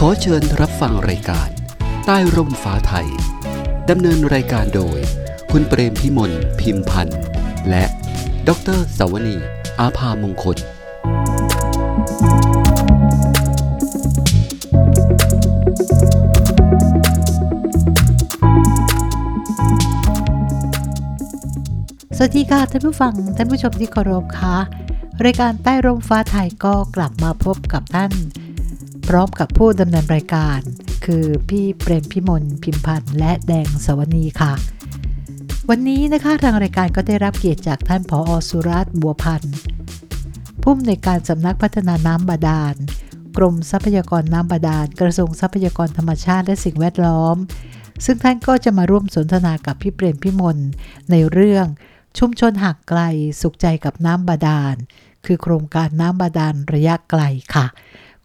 ขอเชิญรับฟังรายการ ใต้ร่มฟ้าไทย ดำเนินรายการโดย คุณเปรมพิมลพิมพันธ์ และดรสวนี อาภามงคล สวัสดีค่ะท่านผู้ฟัง ท่านผู้ชมที่เคารพค่ะ รายการใต้ร่มฟ้าไทยก็กลับมาพบกับท่าน พร้อมกับผู้ดำเนินรายการ คือพี่เปรมพิมลพิมพันธ์และแดงสวนีค่ะ วันนี้นะคะทางรายการก็ได้รับเกียรติจากท่านผออสุรัตน์บัวพันธ์ผู้อำนวยการสำนักพัฒนาน้ำบาดาล กรมทรัพยากรน้ำบาดาล กระทรวงทรัพยากรธรรมชาติและสิ่งแวดล้อม ซึ่งท่านก็จะมาร่วมสนทนากับพี่เปรมพิมลในเรื่องชุมชนห่างไกลสุขใจกับน้ำบาดาล คือโครงการน้ำบาดาลระยะไกลค่ะ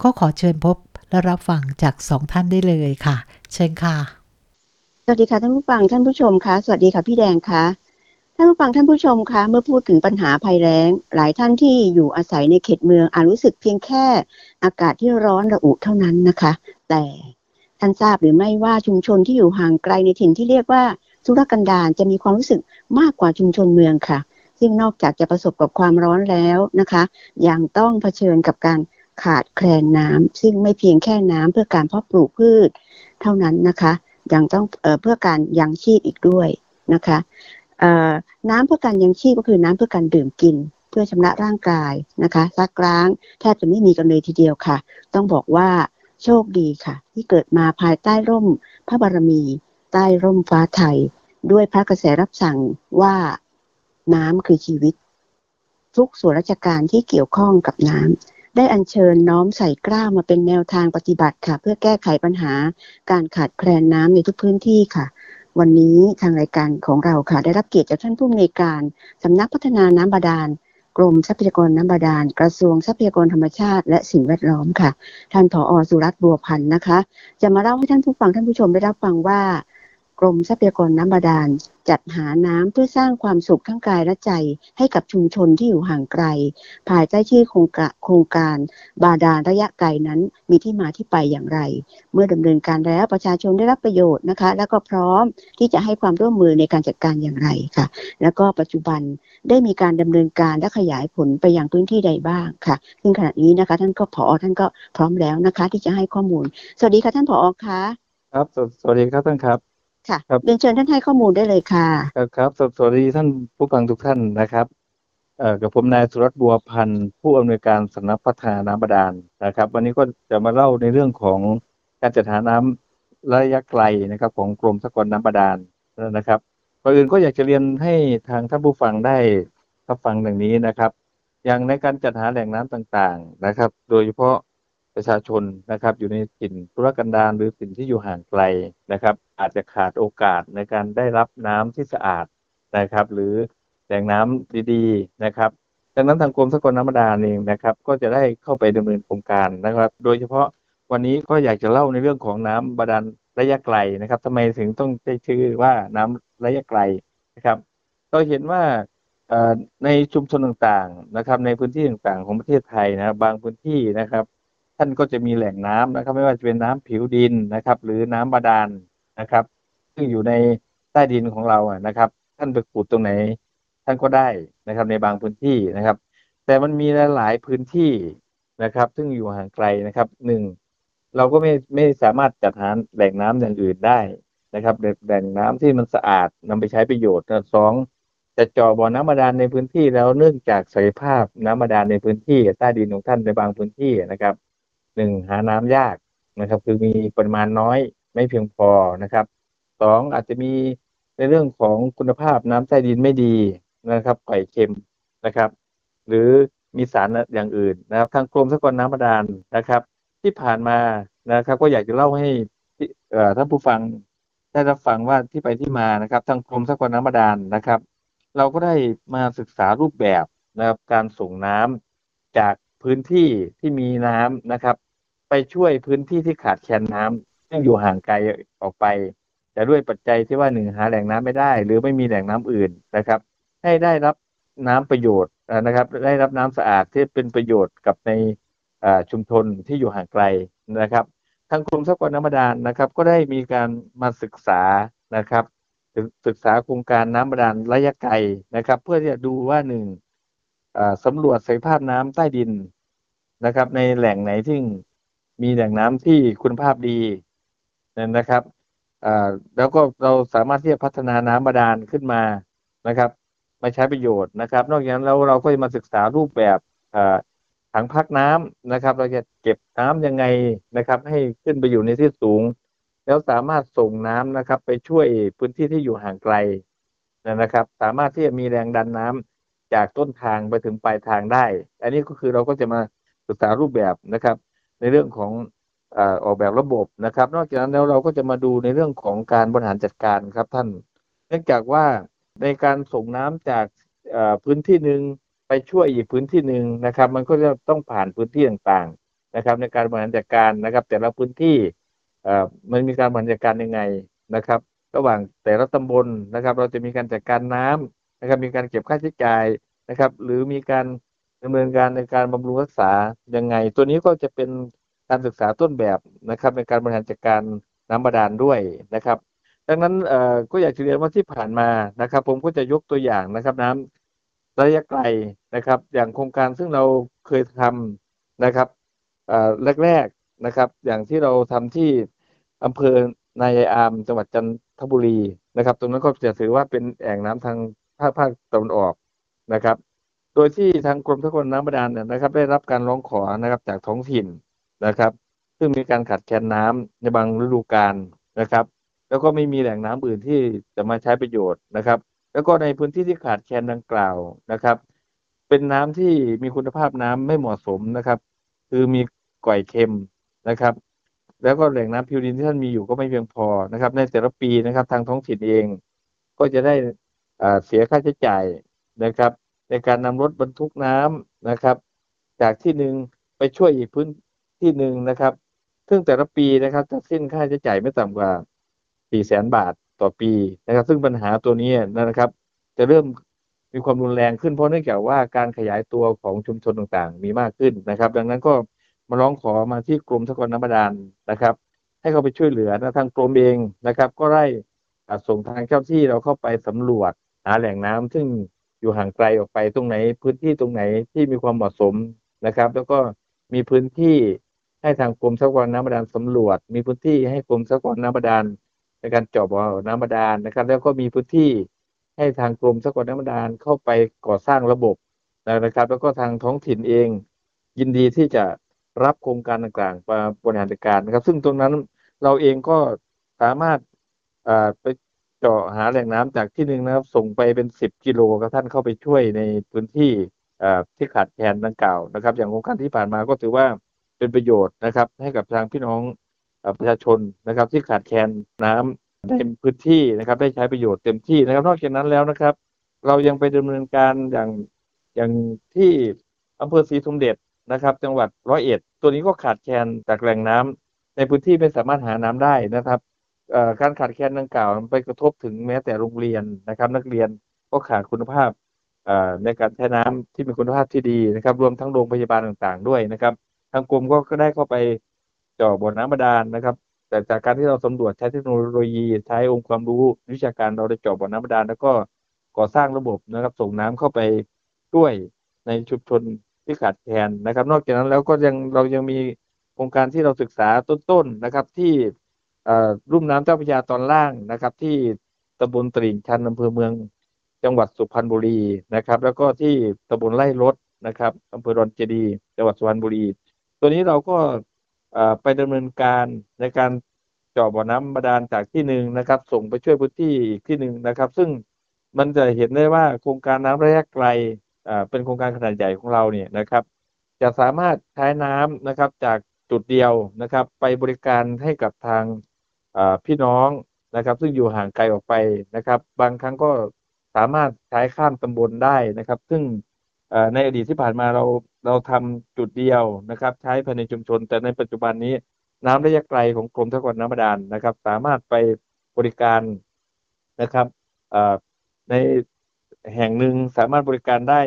ก็ขอเชิญพบและรับฟังจากสองท่านได้เลยค่ะ เชิญค่ะ สวัสดีค่ะท่านผู้ฟังท่านผู้ชมคะสวัสดีค่ะพี่แดงคะท่านผู้ฟังท่านผู้ชมคะเมื่อพูดถึงปัญหาภัยแล้ง หลายท่านที่อยู่อาศัยในเขตเมืองอาจรู้สึกเพียงแค่อากาศที่ร้อนระอุเท่านั้นนะคะ แต่ท่านทราบหรือไม่ว่าชุมชนที่อยู่ห่างไกลในถิ่นที่เรียกว่าทุรกันดารจะมีความรู้สึกมากกว่าชุมชนเมืองค่ะ ซึ่งนอกจากจะประสบกับความร้อนแล้วนะคะ ยังต้องเผชิญกับการ ขาดแคลนน้ำซึ่งไม่เพียงแค่น้ำเพื่อการเพาะปลูกพืชเท่านั้นนะคะยังต้องเอ่อเพื่อการยังชีพอีกด้วยนะคะเอ่อน้ำเพื่อการยังชีพก็คือน้ำเพื่อการดื่มกิน เพื่อชำระร่างกายนะคะซักล้างแทบจะไม่มีกันเลยทีเดียวค่ะ ต้องบอกว่าโชคดีค่ะ ที่เกิดมาภายใต้ร่ม พระบารมี ใต้ร่มฟ้าไทย ด้วยพระกระแสรับสั่งว่าน้ำคือชีวิต ทุกส่วนราชการที่เกี่ยวข้องกับน้ำ ได้อัญเชิญน้อมใส่กล้ามาเป็นแนวทางปฏิบัติค่ะ เพื่อแก้ไขปัญหาการขาดแคลนน้ำในทุกพื้นที่ค่ะ วันนี้ทางรายการของเราค่ะ ได้รับเกียรติจากท่านผู้อำนวยการสำนักพัฒนาน้ำบาดาลกรมทรัพยากรน้ำบาดาล กระทรวงทรัพยากรธรรมชาติและสิ่งแวดล้อมค่ะ ท่านผอสุรัตน์บัวพันธ์นะคะ จะมาเล่าให้ท่านผู้ฟังท่านผู้ชมได้รับฟังว่า กรมทรัพยากรน้ำบาดาล จัดหาน้ำเพื่อสร้างความสุขทั้งกายและใจ ให้กับชุมชนที่อยู่ห่างไกล ภายใต้ชื่อโครงกะโครงการ บาดาลระยะไกลนั้นมีที่มาที่ไปอย่างไร เมื่อดำเนินการแล้วประชาชนได้รับประโยชน์นะคะ แล้วก็พร้อมที่จะให้ความร่วมมือในการจัดการอย่างไรค่ะ แล้วก็ปัจจุบันได้มีการดำเนินการและขยายผลไปยังพื้นที่ใดบ้างค่ะ ซึ่งขณะนี้นะคะท่านก็ผอท่านก็พร้อมแล้วนะคะ ที่จะให้ข้อมูล สวัสดีค่ะท่านผอคะครับ สวัสดีครับท่านครับ ค่ะครับ เรียนเชิญท่านให้ข้อมูลได้เลยค่ะ ครับครับสวสวัสดีท่านผู้ฟังทุกท่านนะครับเอ่อกับผมนายสุรัตน์บัวพันธ์ผู้อำนวยการสำนักพัฒนาน้ำบาดาลนะครับ วันนี้ก็จะมาเล่าในเรื่องของการจัดหาน้ำระยะไกลนะครับ ของกรมสกรน้ำบาดาลนะครับก่อนอื่นก็อยากจะเรียนให้ทางท่านผู้ฟังได้รับฟังดังนี้นะครับ อย่างในการจัดหาแหล่งน้ำต่างๆนะครับ โดยเฉพาะ ประชาชนนะครับอยู่ในถิ่นธุรกันดารหรือถิ่นที่อยู่ห่างไกลนะครับ อาจจะขาดโอกาสในการได้รับน้ำที่สะอาดนะครับ หรือแหล่งน้ำดีๆนะครับดังนั้นทางกรมสกลน้ำบาดาลเองนะครับ ก็จะได้เข้าไปดำเนินโครงการนะครับ โดยเฉพาะวันนี้ก็อยากจะเล่าในเรื่องของน้ำบาดาลระยะไกลนะครับทำไมถึงต้องได้ชื่อว่าน้ำระยะไกลนะครับเราเห็นว่าในชุมชนต่างๆนะครับ ในพื้นที่ต่างๆของประเทศไทยนะบบางพื้นที่นะครับ ท่านก็จะมีแหล่งน้ำนะครับ ไม่ว่าจะเป็นน้ำผิวดินนะครับ หรือน้ำบาดาลนะครับ ซึ่งอยู่ในใต้ดินของเราอะนะครับ ท่านไปขุดตรงไหน ท่านก็ได้นะครับ ในบางพื้นที่นะครับ แต่มันมีหลายพื้นที่นะครับ ซึ่งอยู่ห่างไกลนะครับหนึ่งเราก็ไม่ไม่สามารถจัดหาแหล่งน้ำอย่างอื่นได้นะครับแหล่งน้ำที่มันสะอาดนำไปใช้ประโยชน์สองจะเจาะบ่อน้ำบาดาลในพื้นที่แล้วเนื่องจากศักยภาพน้ำบาดาลในพื้นที่ใต้ดินของท่านในบางพื้นที่นะครับ หนึ่งหาน้ำยากนะครับ คือมีปริมาณน้อยไม่เพียงพอนะครับสองอาจจะมีในเรื่องของคุณภาพน้ำใต้ดินไม่ดีนะครับปล่อยเค็มนะครับ หรือมีสารอย่างอื่นนะครับ ทางกรมสกลน้ำบาดาลนะครับ ที่ผ่านมานะครับ ก็อยากจะเล่าให้ท่านผู้ฟังได้รับฟังว่าที่ไปที่มานะครับ ทางกรมสกลน้ำบาดาลนะครับ เราก็ได้มาศึกษารูปแบบนะครับ การส่งน้ำจาก พื้นที่ที่มีน้ำนะครับ ไปช่วยพื้นที่ที่ขาดแคลนน้ำซึ่งอยู่ห่างไกลออกไป แต่ด้วยปัจจัยที่ว่าหนึ่งหาแหล่งน้ำไม่ได้ หรือไม่มีแหล่งน้ำอื่นนะครับ ให้ได้รับน้ำประโยชน์นะครับ ได้รับน้ำสะอาดที่เป็นประโยชน์กับในชุมชนที่อยู่ห่างไกลนะครับ ทางกรมทรัพยากรน้ำบาดาลนะครับ ก็ได้มีการมาศึกษานะครับศึกษาโครงการน้ำบาดาลระยะไกลนะครับ เพื่อที่จะดูว่าหนึ่ง สำรวจศักยภาพน้ำใต้ดินนะครับ ในแหล่งไหนที่มีแหล่งน้ำที่คุณภาพดีนะครับแล้วก็เราสามารถที่จะพัฒนาน้ำบาดาลขึ้นมานะครับมาใช้ประโยชน์นะครับ นอกจากนั้นเราเราก็จะมาศึกษารูปแบบถังพักน้ำนะครับ เราจะเก็บน้ำยังไงนะครับ ให้ขึ้นไปอยู่ในที่สูง แล้วสามารถส่งน้ำนะครับ ไปช่วยพื้นที่ที่อยู่ห่างไกลนะครับ สามารถที่จะมีแรงดันน้ำ จากต้นทางไปถึงปลายทางได้ อันนี้ก็คือเราก็จะมาศึกษารูปแบบนะครับ ในเรื่องของออกแบบระบบนะครับ นอกจากนั้นแล้วเราก็จะมาดูในเรื่องของการบริหารจัดการครับท่าน เนื่องจากว่าในการส่งน้ำจากพื้นที่หนึ่งไปช่วยอีกพื้นที่หนึ่งนะครับ มันก็จะต้องผ่านพื้นที่ต่างๆนะครับ ในการบริหารจัดการนะครับ แต่ละพื้นที่มันมีการบริหารจัดการยังไงนะครับ ระหว่างแต่ละตำบลนะครับ เราจะมีการจัดการน้ำ นะครับ มีการเก็บค่าใช้จ่ายนะครับ หรือมีการดำเนินการในการบำรุงรักษายังไง ตัวนี้ก็จะเป็นการศึกษาต้นแบบนะครับ ในการบริหารจัดการน้ำบาดาลด้วยนะครับ ดังนั้นก็อยากจะเรียนว่าที่ผ่านมานะครับ ผมก็จะยกตัวอย่างนะครับ น้ำระยะไกลนะครับ อย่างโครงการซึ่งเราเคยทำนะครับแรกๆนะครับ อย่างที่เราทำที่อำเภอนายายอามจังหวัดจันทบุรีนะครับ ตรงนั้นก็จะถือว่าเป็นแอ่งน้ำทาง ภาคภาคตะวันออกนะครับ โดยที่ทางกรมทรัพยากรน้ำบาดาลเนี่ยนะครับ ได้รับการร้องขอนะครับจากท้องถิ่นนะครับ ซึ่งมีการขาดแคลนน้ำในบางฤดูกาลนะครับ แล้วก็ไม่มีแหล่งน้ำอื่นที่จะมาใช้ประโยชน์นะครับ แล้วก็ในพื้นที่ที่ขาดแคลนดังกล่าวนะครับ เป็นน้ำที่มีคุณภาพน้ำไม่เหมาะสมนะครับ คือมีก่อยเค็มนะครับแล้วก็แหล่งน้ำพิวดินที่ท่านมีอยู่ก็ไม่เพียงพอนะครับ ในแต่ละปีนะครับ ทางท้องถิ่นเอง ก็จะได้ เสียค่าใช้จ่ายนะครับ ในการนำรถบรรทุกน้ำนะครับ จากที่หนึ่งไปช่วยอีกพื้นที่หนึ่งนะครับ ซึ่งแต่ละปีนะครับจะสิ้นค่าใช้จ่ายไม่ต่ำกว่า4แสนบาทต่อปีนะครับ ซึ่งปัญหาตัวนี้นะครับ จะเริ่มมีความรุนแรงขึ้นเพราะเนื่องจากว่าการขยายตัวของชุมชนต่างๆ มีมากขึ้นนะครับ ดังนั้นก็มาร้องขอมาที่กรมทรัพยากรน้ำบาดาลนะครับ ให้เขาไปช่วยเหลือนะทางกรมเองนะครับ ก็ได้อ่ส่งทางเจ้าที่เราเข้าไปสำรวจ หาแหล่งน้ำซึ่งอยู่ห่างไกลออกไปตรงไหน พื้นที่ตรงไหนที่มีความเหมาะสมนะครับ แล้วก็มีพื้นที่ให้ทางกรมทรัพยากรน้ำบาดาลสำรวจ มีพื้นที่ให้กรมทรัพยากรน้ำบาดาลในการเจาะบ่อน้ำบาดาลนะครับ แล้วก็มีพื้นที่ให้ทางกรมทรัพยากรน้ำบาดาลเข้าไปก่อสร้างระบบนะครับ แล้วก็ทางท้องถิ่นเอง ยินดีที่จะรับโครงการต่างๆมาบริหารจัดการนะครับ ซึ่งตรงนั้นเราเองก็สามารถไป เจาะหาแหล่งน้ำจากที่หนึ่งนะครับ ส่งไปเป็นสิบกิโลครับท่านเข้าไปช่วยในพื้นที่ที่ขาดแคลนดังกล่าวนะครับ อย่างโครงการที่ผ่านมาก็ถือว่าเป็นประโยชน์นะครับ ให้กับทางพี่น้องประชาชนนะครับ ที่ขาดแคลนน้ำในพื้นที่นะครับ ได้ใช้ประโยชน์เต็มที่นะครับ นอกจากนั้นแล้วนะครับ เรายังไปดำเนินการอย่างอย่างที่อำเภอศรีสมเด็จนะครับ จังหวัดร้อยเอ็ด ตัวนี้ก็ขาดแคลนจากแหล่งน้ำในพื้นที่ไม่สามารถหาน้ำได้นะครับ การขาดแคลนดังกล่าวมันไปกระทบถึงแม้แต่โรงเรียนนะครับ นักเรียนก็ขาดคุณภาพในการใช้น้ำที่มีคุณภาพที่ดีนะครับ รวมทั้งโรงพยาบาลต่างๆ ด้วยนะครับ ทางกรมก็ได้เข้าไปเจาะบ่อน้ำบาดาลนะครับ แต่จากการที่เราสำรวจใช้เทคโนโลยีใช้องค์ความรู้วิชาการเราได้เจาะบ่อน้ำบาดาลแล้วก็ก่อสร้างระบบนะครับส่งน้ำเข้าไปช่วยในชุมชนที่ขาดแคลนนะครับ นอกจากนั้นแล้วก็ยังเรายังมีโครงการที่เราศึกษาต้นๆนะครับ ที่ รุ่มน้ำเจ้าพระยาตอนล่างนะครับ ที่ตำบลตลิ่งชันอำเภอเมืองจังหวัดสุพรรณบุรีนะครับ แล้วก็ที่ตำบลไร่รถนะครับอำเภอดอนเจดีจังหวัดสุพรรณบุรี ตัวนี้เราก็ไปดำเนินการในการเจาะบ่อน้ำบาดาลจากที่หนึ่งนะครับ ส่งไปช่วยพื้นที่อีกที่หนึ่งนะครับ ซึ่งมันจะเห็นได้ว่าโครงการน้ำระยะไกลเป็นโครงการขนาดใหญ่ของเราเนี่ยนะครับ จะสามารถใช้น้ำนะครับจากจุดเดียวนะครับ ไปบริการให้กับทาง พี่น้องนะครับ ซึ่งอยู่ห่างไกลออกไปนะครับ บางครั้งก็สามารถใช้ข้ามตำบลได้นะครับ ซึ่งในอดีตที่ผ่านมาเราเราทำจุดเดียวนะครับ ใช้ภายในชุมชน แต่ในปัจจุบันนี้น้ำระยะไกลของกรมทรัพยากรน้ำบาดาลนะครับ สามารถไปบริการนะครับในแห่งหนึ่งสามารถบริการได้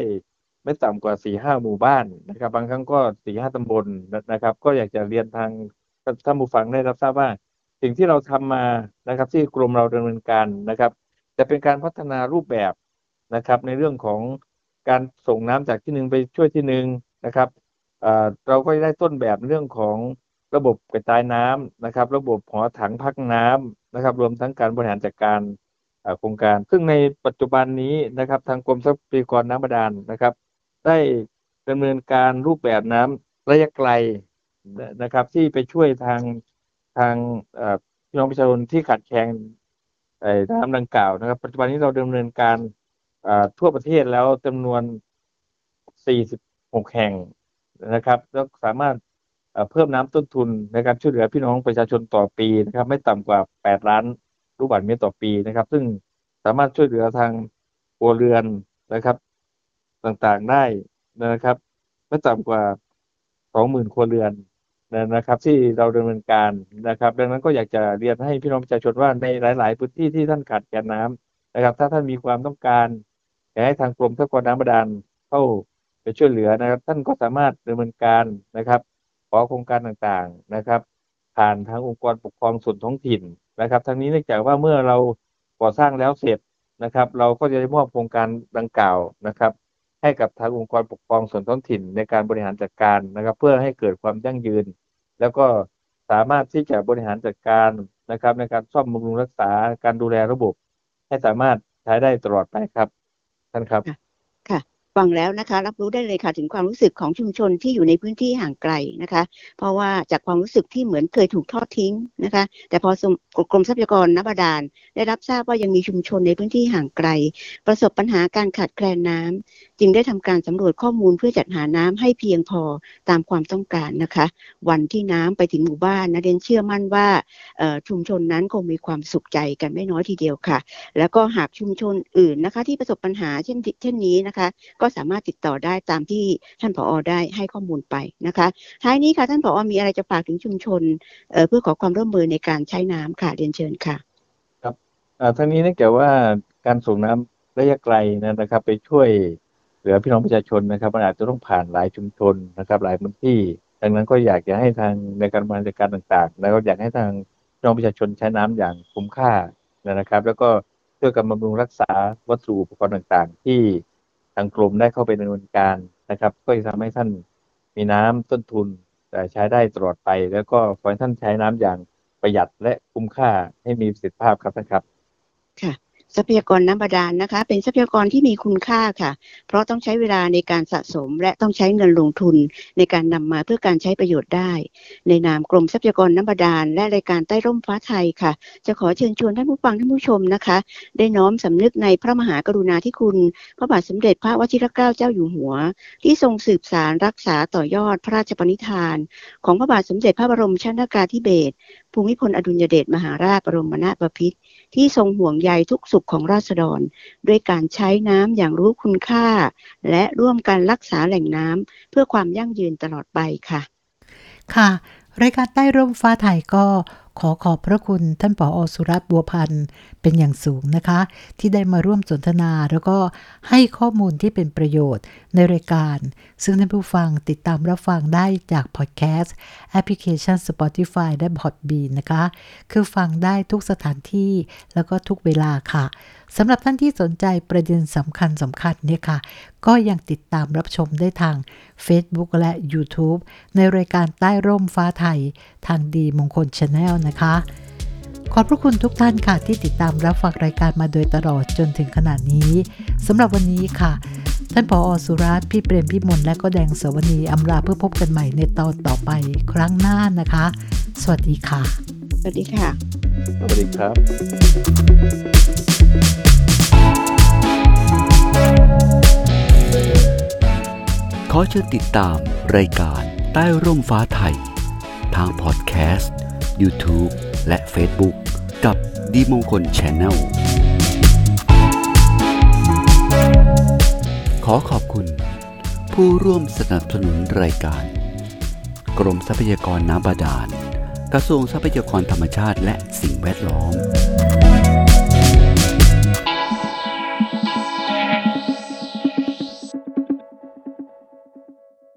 ไม่ต่ำกว่าสี่ห้าหมู่บ้านนะครับ บางครั้งก็สี่ห้าตำบลนะครับ ก็อยากจะเรียนทางท่านผู้ฟังได้รับทราบว่า สิ่งที่เราทำมานะครับ ที่กรมเราดำเนินการนะครับ จะเป็นการพัฒนารูปแบบนะครับ ในเรื่องของการส่งน้ำจากที่หนึ่งไปช่วยที่หนึ่งนะครับเราก็ได้ต้นแบบเรื่องของระบบกระจายน้ำนะครับ ระบบหอถังพักน้ำนะครับ รวมทั้งการบริหารจัดการโครงการ ซึ่งในปัจจุบันนี้นะครับ ทางกรมทรัพยากรน้ำบาดาลนะครับ ได้ดำเนินการรูปแบบน้ำระยะไกลนะครับ ที่ไปช่วยทาง ทางพี่น้องประชาชนที่ขาดแคลนน้ำดังกล่าวนะครับ ปัจจุบันนี้เราดำเนินการทั่วประเทศแล้วจำนวน 46 แห่งนะครับ แล้วสามารถเพิ่มน้ำต้นทุนในการช่วยเหลือพี่น้องประชาชนต่อปีนะครับ ไม่ต่ำกว่า 8 ล้านลูกบาศก์เมตรต่อปีนะครับ ซึ่งสามารถช่วยเหลือทางครัวเรือนนะครับ ต่างๆได้นะครับ ไม่ต่ำกว่า 20,000 ครัวเรือน นะครับที่เราดำเนินการนะครับ ดังนั้นก็อยากจะเรียนให้พี่น้องประชาชนว่าในหลาย ๆ พื้นที่ที่ท่านขาดแคลนน้ำนะครับ ถ้าท่านมีความต้องการอยากให้ทางกรมทรัพยากรน้ำบาดาลเข้าไปช่วยเหลือนะครับ ท่านก็สามารถดำเนินการนะครับ ขอโครงการต่างๆนะครับ ผ่านทางองค์กรปกครองส่วนท้องถิ่นนะครับทั้งนี้เนื่องจากว่าเมื่อเราก่อสร้างแล้วเสร็จนะครับ เราก็จะได้มอบโครงการดังกล่าวนะครับ ให้กับทางองค์กรปกครองส่วนท้องถิ่นในการบริหารจัดการนะครับ เพื่อให้เกิดความยั่งยืน แล้วก็สามารถที่จะบริหารจัดการนะครับ ในการซ่อมบำรุงรักษาการดูแลระบบ ให้สามารถใช้ได้ตลอดไปครับท่านครับ ฟังแล้วนะคะ รับรู้ได้เลยค่ะถึงความรู้สึกของชุมชนที่อยู่ในพื้นที่ห่างไกลนะคะ เพราะว่าจากความรู้สึกที่เหมือนเคยถูกทอดทิ้งนะคะ แต่พอกรมทรัพยากรน้ำบาดาล ได้รับทราบว่ายังมีชุมชนในพื้นที่ห่างไกล ประสบปัญหาการขาดแคลนน้ำจึงได้ทำการสำรวจข้อมูลเพื่อจัดหาน้ำให้เพียงพอตามความต้องการนะคะ วันที่น้ำไปถึงหมู่บ้านนะเดนเชื่อมั่นว่าชุมชนนั้นคงมีความสุขใจกันไม่น้อยทีเดียวค่ะ แล้วก็หากชุมชนอื่นนะคะ ที่ประสบปัญหาเช่นเช่นนี้นะคะก็สามารถติดต่อได้ตามที่ท่านผออได้ให้ข้อมูลไปนะคะท้ายนี้ค่ะท่านผออมีอะไรจะฝากถึงชุมชนเเพื่อขอความร่วมมือในการใช้น้ำค่ะเรียนเชิญค่ะ ครับทั้งนี้เนื่องจากว่าการส่งน้ำระยะไกลนะครับ ไปช่วยเหลือพี่น้องประชาชนนะครับมันอาจจะต้องผ่านหลายชุมชนนะครับ หลายพื้นที่ ดังนั้นก็อยากจะให้ทางในการบริหารจัดการต่างๆ แล้วก็อยากให้ทางพี่น้องประชาชนใช้น้ำอย่างคุ้มค่านะครับ แล้วก็ช่วยกันบำรุงรักษาวัตถุอุปกรณ์ต่างๆ ที่ ทางกรมได้เข้าไปดำเนินการนะครับ ก็จะทำให้ท่านมีน้ำต้นทุนแต่ใช้ได้ตลอดไป แล้วก็ขอให้ท่านใช้น้ำอย่างประหยัดและคุ้มค่าให้มีประสิทธิภาพครับท่านครับ ค่ะ ทรัพยากรน้ำบาดาลนะคะ เป็นทรัพยากรที่มีคุณค่าค่ะ เพราะต้องใช้เวลาในการสะสม และต้องใช้เงินลงทุนในการนำมาเพื่อการใช้ประโยชน์ได้ ในนามกรมทรัพยากรน้ำบาดาลและรายการใต้ร่มฟ้าไทยค่ะ จะขอเชิญชวนท่านผู้ฟังท่านผู้ชมนะคะ ได้น้อมสำนึกในพระมหากรุณาธิคุณ พระบาทสมเด็จพระวชิรเกล้าเจ้าอยู่หัว ที่ทรงสืบสารรักษาต่อยอดพระราชปณิธาน ของพระบาทสมเด็จพระบรมชนากาธิเบศรภูมิพลอดุลยเดชมหาราชบรมนาถบพิตร ที่ทรงห่วงใยทุกสุขของราษฎร ด้วยการใช้น้ำอย่างรู้คุณค่า และร่วมกันรักษาแหล่งน้ำเพื่อความยั่งยืนตลอดไปค่ะ ค่ะ รายการใต้ร่มฟ้าไทยก็ ขอขอบพระคุณท่านผออสุรัตน์บัวพันธ์เป็นอย่างสูงนะคะ ที่ได้มาร่วมสนทนาแล้วก็ให้ข้อมูลที่เป็นประโยชน์ในรายการ ซึ่งท่านผู้ฟังติดตามรับฟังได้จากพอดแคสต์แอปพลิเคชัน Spotify และ Podbean นะคะ คือฟังได้ทุกสถานที่แล้วก็ทุกเวลาค่ะสำหรับท่านที่สนใจประเด็นสำคัญสำคัญเนี่ยค่ะ ก็ยังติดตามรับชมได้ทาง Facebook และ YouTube ในรายการใต้ร่มฟ้าไทยทางดีมงคล Channel นะคะ ขอบพระคุณทุกท่านค่ะที่ติดตามรับฟังรายการมาโดยตลอดจนถึงขนาดนี้สำหรับวันนี้ค่ะ ท่านผออสุรัตน์พี่เปรมพี่มนและก็แดงสวนีอำลาเพื่อพบกันใหม่ในตอนต่อไปครั้งหน้านะคะ สวัสดีค่ะ สวัสดีค่ะ สวัสดีครับขอเชิญติดตามรายการใต้ร่มฟ้าไทย ทางพอดแคสต์ YouTube และ Facebook กับดีมงคลชแนลขอขอบคุณ ผู้ร่วมสนับสนุนรายการ กรมทรัพยากรน้ำบาดาล กระทรวงทรัพยากรธรรมชาติและสิ่งแวดล้อม